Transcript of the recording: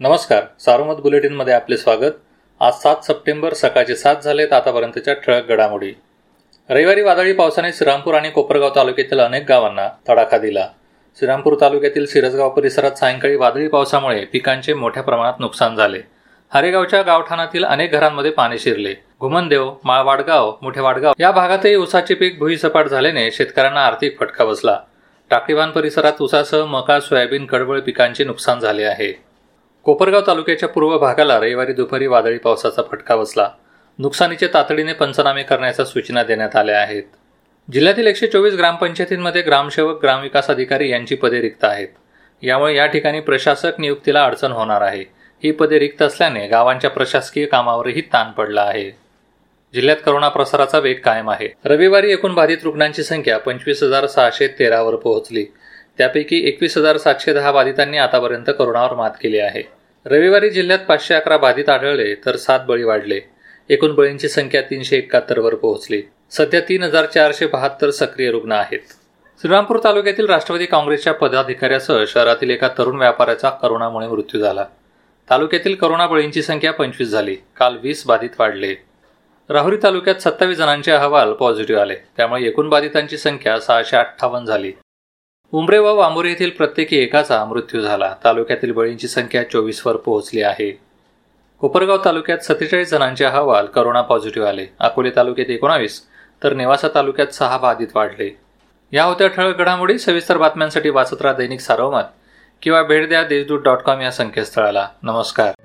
नमस्कार. सारोमत बुलेटिनमध्ये आपले स्वागत. आज सात सप्टेंबर सकाळचे सात झालेत आतापर्यंतच्या ठळक घडामोडी. रविवारी वादळी पावसाने श्रीरामपूर आणि कोपरगाव तालुक्यातील अनेक गावांना तडाखा दिला. श्रीरामपूर तालुक्यातील सिरसगाव परिसरात सायंकाळी वादळी पावसामुळे पिकांचे मोठ्या प्रमाणात नुकसान झाले. हरेगावच्या गावठाणातील अनेक घरांमध्ये पाणी शिरले. घुमनदेव माळवाडगाव मोठे वाडगाव या भागातही उसाचे पीक भुईसपाट झाल्याने शेतकऱ्यांना आर्थिक फटका बसला. टाकळीबान परिसरात उसासह मका सोयाबीन कडवळ पिकांचे नुकसान झाले आहे. कोपरगाव तालुक्याच्या पूर्व भागाला रविवारी दुपारी वादळी पावसाचा फटका बसला. नुकसानीचे तातडीने पंचनामे करण्याच्या सूचना देण्यात आल्या आहेत. जिल्ह्यातील एकशे चोवीस ग्रामपंचायतींमध्ये ग्रामसेवक ग्रामविकास अधिकारी यांची पदे रिक्त आहेत. यामुळे या ठिकाणी प्रशासक नियुक्तीला अडचण होणार आहे. ही पदे रिक्त असल्याने गावांच्या प्रशासकीय कामावरही ताण पडला आहे. जिल्ह्यात करोना प्रसाराचा वेग कायम आहे. रविवारी एकूण बाधित रुग्णांची संख्या पंचवीस हजार सहाशे तेरावर पोहोचली. त्यापैकी एकवीस हजार सातशे दहा बाधितांनी आतापर्यंत करोनावर मात केली आहे. रविवारी जिल्ह्यात पाचशे अकरा बाधित आढळले तर सात बळी वाढले. एकूण बळींची संख्या तीनशे एकाहत्तरवर पोहोचली. सध्या तीन हजार चारशे बहात्तर सक्रिय रुग्ण आहेत. श्रीरामपूर तालुक्यातील राष्ट्रवादी काँग्रेसच्या पदाधिकाऱ्यासह शहरातील एका तरुण व्यापाऱ्याचा करोनामुळे मृत्यू झाला. तालुक्यातील करोना बळींची संख्या पंचवीस झाली. काल वीस बाधित वाढले. राहुरी तालुक्यात सत्तावीस जणांचे अहवाल पॉझिटिव्ह आले. त्यामुळे एकूण बाधितांची संख्या सहाशे अठ्ठावन्न झाली. उमरे व वांबोरे येथील प्रत्येकी एकाचा मृत्यू झाला. तालुक्यातील बळींची संख्या चोवीसवर पोहोचली आहे. कोपरगाव तालुक्यात सत्तेचाळीस जणांचे अहवाल करोना पॉझिटिव्ह आले. अकोले तालुक्यात एकोणावीस तर नेवासा तालुक्यात सहा बाधित वाढले. या होत्या ठळक घडामोडी सविस्तर बातम्यांसाठी वाचत राहा दैनिक सारोमत किंवा भेट द्या देशदूत डॉट कॉम या संकेतस्थळाला. नमस्कार.